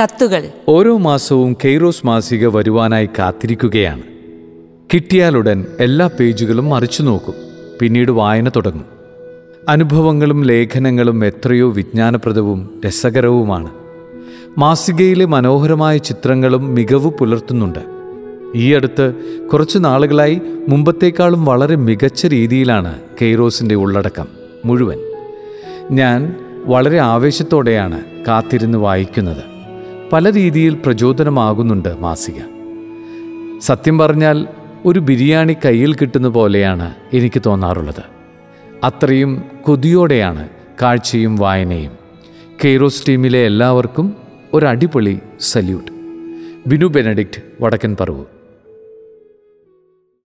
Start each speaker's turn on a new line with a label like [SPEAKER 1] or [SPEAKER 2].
[SPEAKER 1] കത്തുകൾ.
[SPEAKER 2] ഓരോ മാസവും കെയ്റോസ് മാസിക വരുവാനായി കാത്തിരിക്കുകയാണ്. കിട്ടിയാലുടൻ എല്ലാ പേജുകളും മറിച്ചു നോക്കും. പിന്നീട് വായന തുടങ്ങും. അനുഭവങ്ങളും ലേഖനങ്ങളും എത്രയോ വിജ്ഞാനപ്രദവും രസകരവുമാണ്. മാസികയിലെ മനോഹരമായ ചിത്രങ്ങളും മികവ് പുലർത്തുന്നുണ്ട്. ഈ അടുത്ത് കുറച്ച് നാളുകളായി മുമ്പത്തേക്കാളും വളരെ മികച്ച രീതിയിലാണ് കെയ്റോസിന്റെ ഉള്ളടക്കം മുഴുവൻ. ഞാൻ വളരെ ആവേശത്തോടെയാണ് കാത്തിരുന്ന് വായിക്കുന്നത്. പല രീതിയിൽ പ്രചോദനമാകുന്നുണ്ട് മാസിക. സത്യം പറഞ്ഞാൽ ഒരു ബിരിയാണി കയ്യിൽ കിട്ടുന്ന പോലെയാണ് എനിക്ക് തോന്നാറുള്ളത്. അത്രയും കൊതിയോടെയാണ് കാഴ്ചയും വായനയും. കെയ്റോസ് ടീമിലെ എല്ലാവർക്കും ഒരു അടിപൊളി സല്യൂട്ട്. ബിനു ബെനഡിക്റ്റ് വടക്കൻ പറവൂർ.